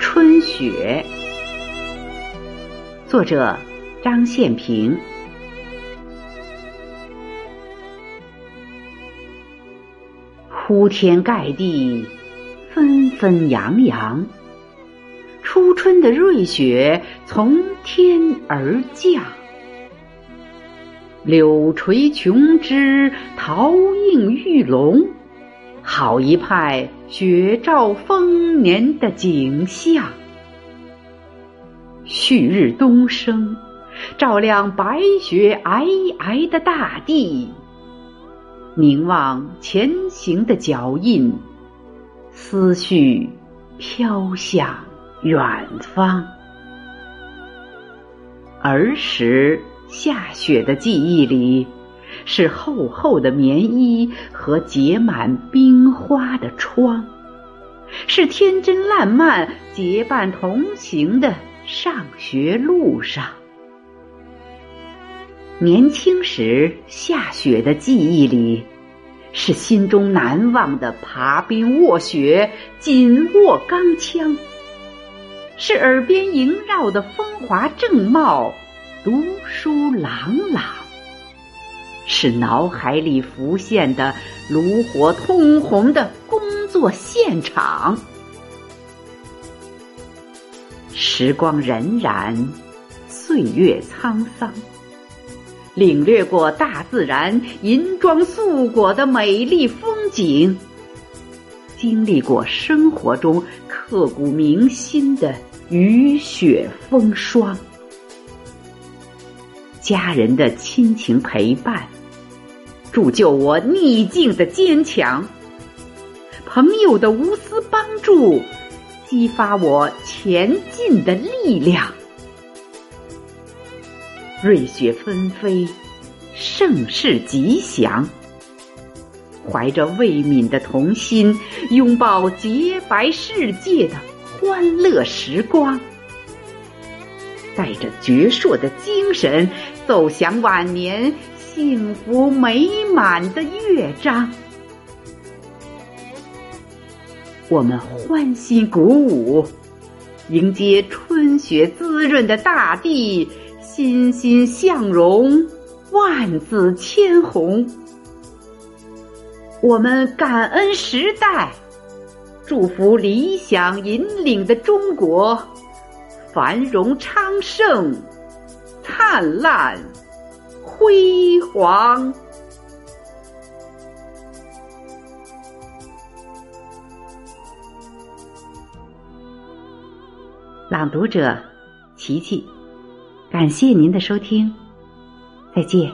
春雪》，作者张宪平。铺天盖地，纷纷扬扬，初春的瑞雪从天而降。柳垂琼枝，桃映玉龙，好一派雪兆丰年的景象。旭日东升，照亮白雪皑皑的大地。凝望前行的脚印，思绪飘向远方。儿时。下雪的记忆里，是厚厚的棉衣和结满冰花的窗，是天真烂漫结伴同行的上学路上。年轻时下雪的记忆里，是心中难忘的爬冰卧雪、紧握钢枪，是耳边萦绕的风华正茂。读书朗朗，是脑海里浮现的炉火通红的工作现场。时光荏苒，岁月沧桑，领略过大自然银装素裹的美丽风景，经历过生活中刻骨铭心的雨雪风霜。家人的亲情陪伴，铸就我逆境的坚强；朋友的无私帮助，激发我前进的力量。瑞雪纷飞，盛世吉祥。怀着未泯的童心，拥抱洁白世界的欢乐时光。带着矍铄的精神，奏响晚年幸福美满的乐章。我们欢欣鼓舞，迎接春雪滋润的大地，欣欣向荣，万紫千红。我们感恩时代，祝福理想引领的中国。繁荣昌盛，灿烂辉煌。朗读者：琪琪，感谢您的收听，再见。